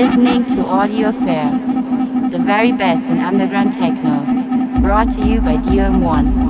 listening to Audio Affair, the very best in underground techno, brought to you by DOM1.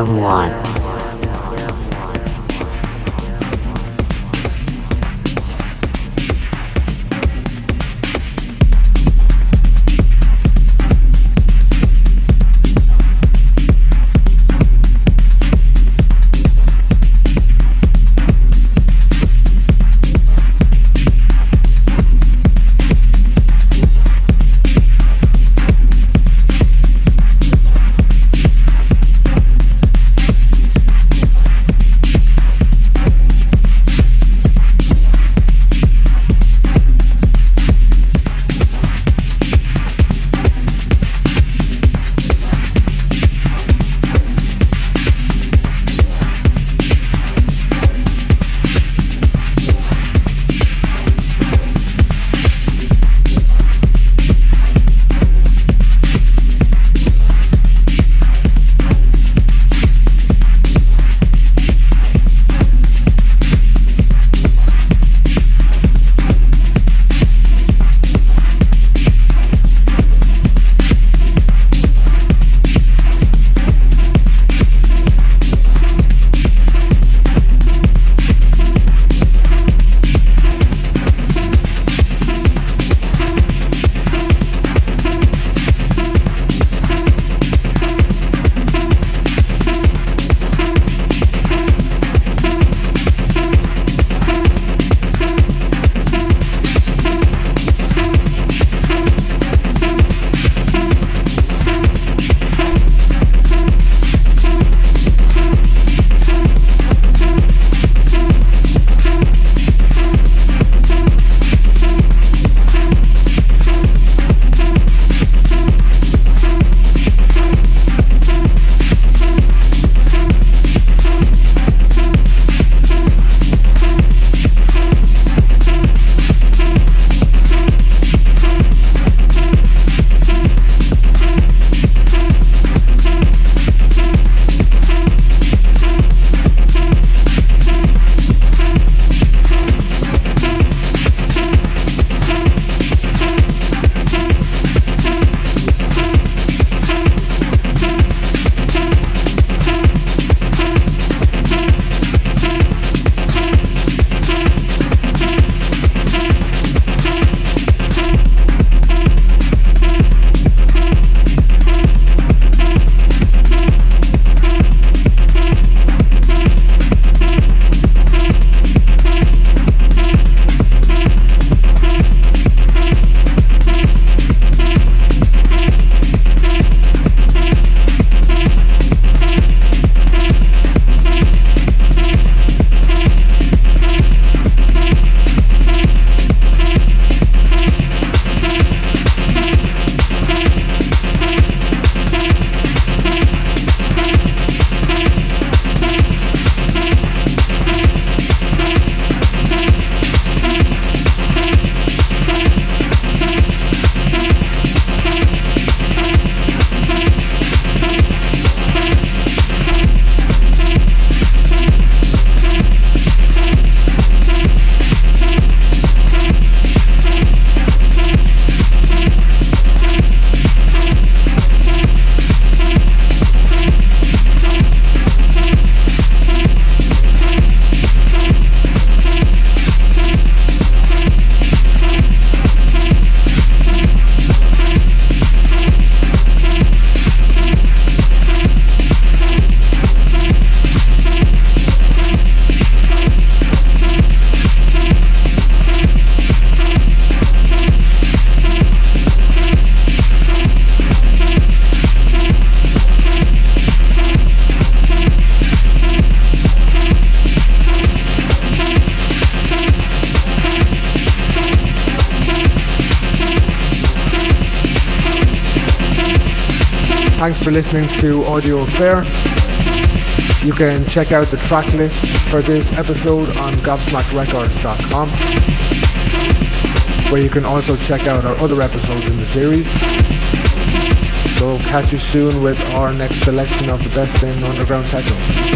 One. Listening to Audio Affair. You can check out the track list for this episode on gobsmackrecords.com, where you can also check out our other episodes in the series. So catch you soon with our next selection of the best in underground techno.